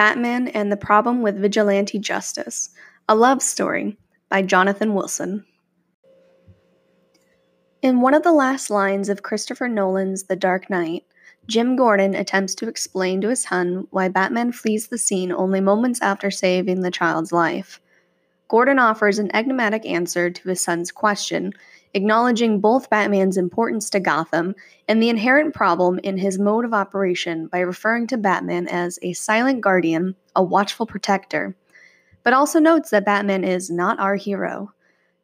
Batman and the Problem with Vigilante Justice A Love Story by Jonathan Wilson. In one of the last lines of Christopher Nolan's The Dark Knight, Jim Gordon attempts to explain to his son why Batman flees the scene only moments after saving the child's life. Gordon offers an enigmatic answer to his son's question acknowledging both Batman's importance to Gotham and the inherent problem in his mode of operation by referring to Batman as a silent guardian, a watchful protector, but also notes that Batman is not our hero.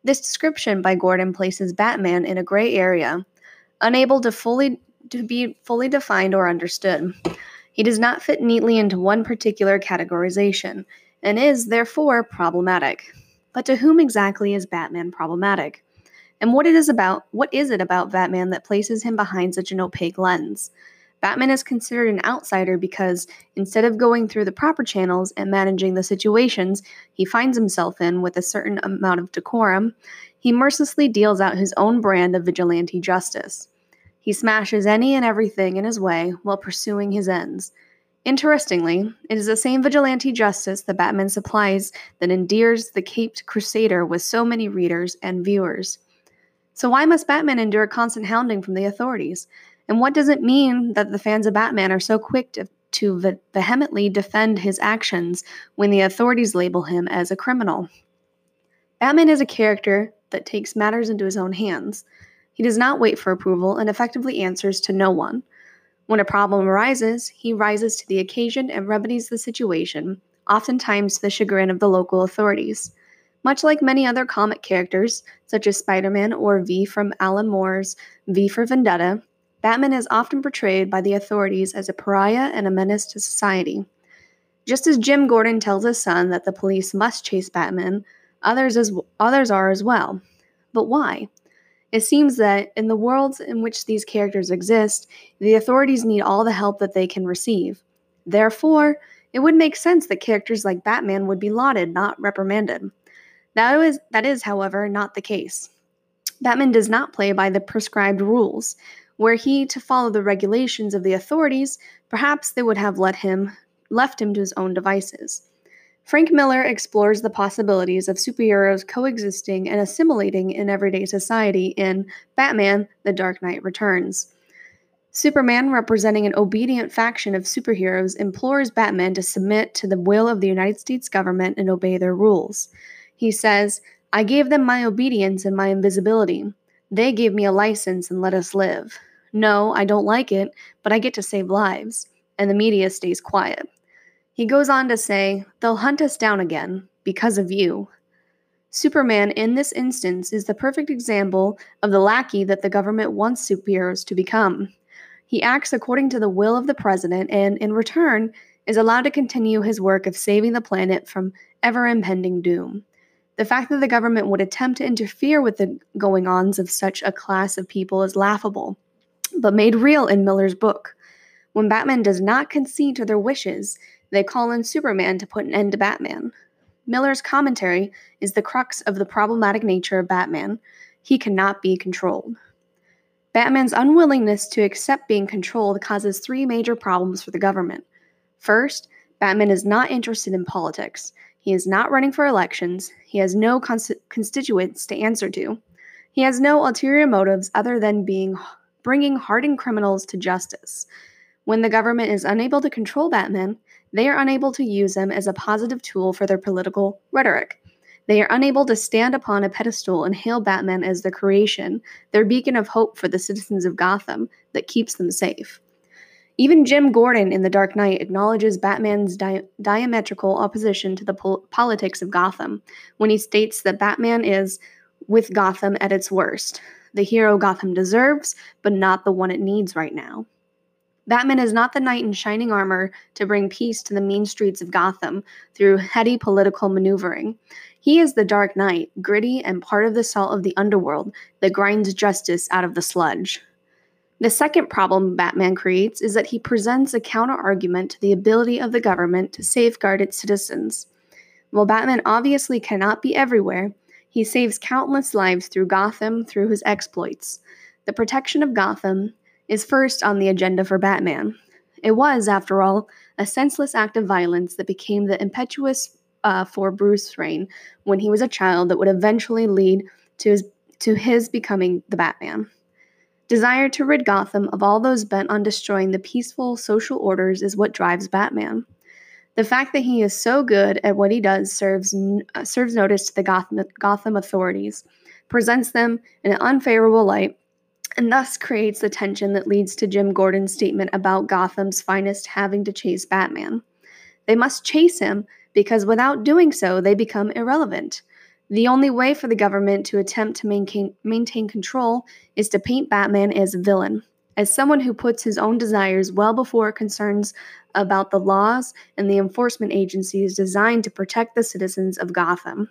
This description by Gordon places Batman in a gray area, unable to fully to be fully defined or understood. He does not fit neatly into one particular categorization and is therefore problematic. But to whom exactly is Batman problematic? And what it is about what is it about Batman that places him behind such an opaque lens? Batman is considered an outsider because instead of going through the proper channels and managing the situations he finds himself in with a certain amount of decorum, he mercilessly deals out his own brand of vigilante justice. He smashes any and everything in his way while pursuing his ends. Interestingly, it is the same vigilante justice that Batman supplies that endears the caped crusader with so many readers and viewers. So, why must Batman endure constant hounding from the authorities? And what does it mean that the fans of Batman are so quick to, to vehemently defend his actions when the authorities label him as a criminal? Batman is a character that takes matters into his own hands. He does not wait for approval and effectively answers to no one. When a problem arises, he rises to the occasion and remedies the situation, oftentimes to the chagrin of the local authorities. Much like many other comic characters, such as Spider Man or V from Alan Moore's V for Vendetta, Batman is often portrayed by the authorities as a pariah and a menace to society. Just as Jim Gordon tells his son that the police must chase Batman, others, as, others are as well. But why? It seems that in the worlds in which these characters exist, the authorities need all the help that they can receive. Therefore, it would make sense that characters like Batman would be lauded, not reprimanded. That is, that is, however, not the case. Batman does not play by the prescribed rules. Were he to follow the regulations of the authorities, perhaps they would have let him left him to his own devices. Frank Miller explores the possibilities of superheroes coexisting and assimilating in everyday society in Batman: The Dark Knight Returns. Superman, representing an obedient faction of superheroes, implores Batman to submit to the will of the United States government and obey their rules. He says, I gave them my obedience and my invisibility. They gave me a license and let us live. No, I don't like it, but I get to save lives. And the media stays quiet. He goes on to say, They'll hunt us down again because of you. Superman, in this instance, is the perfect example of the lackey that the government wants superheroes to become. He acts according to the will of the president and, in return, is allowed to continue his work of saving the planet from ever impending doom. The fact that the government would attempt to interfere with the going ons of such a class of people is laughable, but made real in Miller's book. When Batman does not concede to their wishes, they call in Superman to put an end to Batman. Miller's commentary is the crux of the problematic nature of Batman. He cannot be controlled. Batman's unwillingness to accept being controlled causes three major problems for the government. First, Batman is not interested in politics. He is not running for elections. He has no cons- constituents to answer to. He has no ulterior motives other than being bringing hardened criminals to justice. When the government is unable to control Batman, they are unable to use him as a positive tool for their political rhetoric. They are unable to stand upon a pedestal and hail Batman as the creation, their beacon of hope for the citizens of Gotham that keeps them safe. Even Jim Gordon in The Dark Knight acknowledges Batman's di- diametrical opposition to the pol- politics of Gotham when he states that Batman is with Gotham at its worst, the hero Gotham deserves, but not the one it needs right now. Batman is not the knight in shining armor to bring peace to the mean streets of Gotham through heady political maneuvering. He is the Dark Knight, gritty and part of the salt of the underworld that grinds justice out of the sludge. The second problem Batman creates is that he presents a counterargument to the ability of the government to safeguard its citizens. While Batman obviously cannot be everywhere, he saves countless lives through Gotham through his exploits. The protection of Gotham is first on the agenda for Batman. It was, after all, a senseless act of violence that became the impetuous uh, for Bruce Wayne when he was a child that would eventually lead to his to his becoming the Batman. Desire to rid Gotham of all those bent on destroying the peaceful social orders is what drives Batman. The fact that he is so good at what he does serves uh, serves notice to the Gotham, Gotham authorities, presents them in an unfavorable light, and thus creates the tension that leads to Jim Gordon's statement about Gotham's finest having to chase Batman. They must chase him because without doing so, they become irrelevant. The only way for the government to attempt to maintain, maintain control is to paint Batman as a villain, as someone who puts his own desires well before concerns about the laws and the enforcement agencies designed to protect the citizens of Gotham.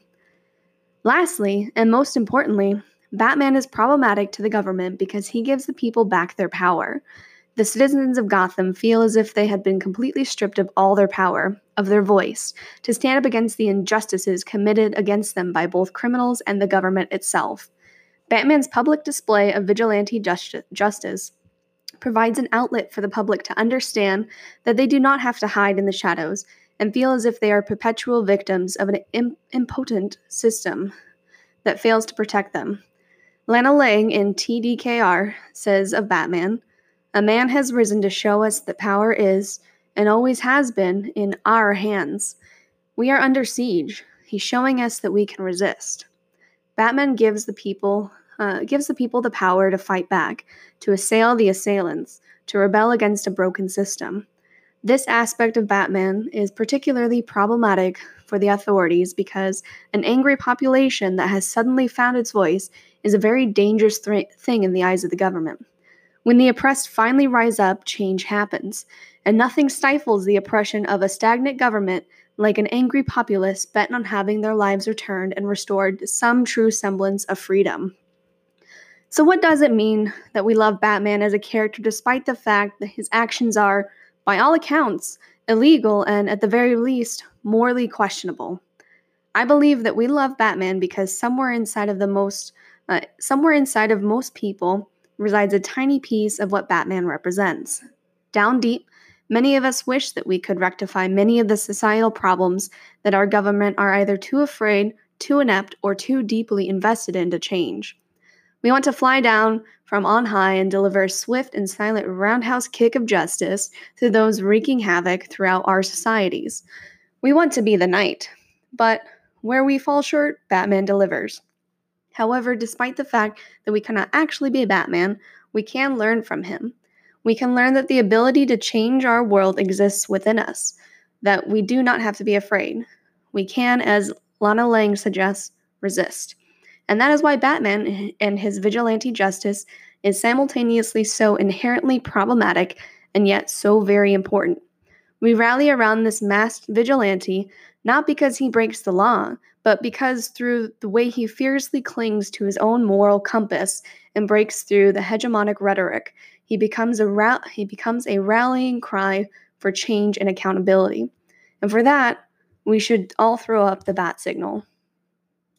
Lastly, and most importantly, Batman is problematic to the government because he gives the people back their power. The citizens of Gotham feel as if they had been completely stripped of all their power, of their voice, to stand up against the injustices committed against them by both criminals and the government itself. Batman's public display of vigilante justice provides an outlet for the public to understand that they do not have to hide in the shadows and feel as if they are perpetual victims of an impotent system that fails to protect them. Lana Lang in TDKR says of Batman a man has risen to show us that power is, and always has been, in our hands. We are under siege. He's showing us that we can resist. Batman gives the people uh, gives the people the power to fight back, to assail the assailants, to rebel against a broken system. This aspect of Batman is particularly problematic for the authorities because an angry population that has suddenly found its voice is a very dangerous th- thing in the eyes of the government. When the oppressed finally rise up, change happens, and nothing stifles the oppression of a stagnant government like an angry populace bent on having their lives returned and restored to some true semblance of freedom. So, what does it mean that we love Batman as a character despite the fact that his actions are, by all accounts, illegal and, at the very least, morally questionable? I believe that we love Batman because somewhere inside of the most, uh, somewhere inside of most people, resides a tiny piece of what Batman represents. Down deep, many of us wish that we could rectify many of the societal problems that our government are either too afraid, too inept, or too deeply invested in to change. We want to fly down from on high and deliver a swift and silent roundhouse kick of justice to those wreaking havoc throughout our societies. We want to be the knight, but where we fall short, Batman delivers. However, despite the fact that we cannot actually be a Batman, we can learn from him. We can learn that the ability to change our world exists within us, that we do not have to be afraid. We can, as Lana Lang suggests, resist. And that is why Batman and his vigilante justice is simultaneously so inherently problematic and yet so very important. We rally around this masked vigilante not because he breaks the law, but because through the way he fiercely clings to his own moral compass and breaks through the hegemonic rhetoric, he becomes a ra- he becomes a rallying cry for change and accountability. And for that, we should all throw up the bat signal.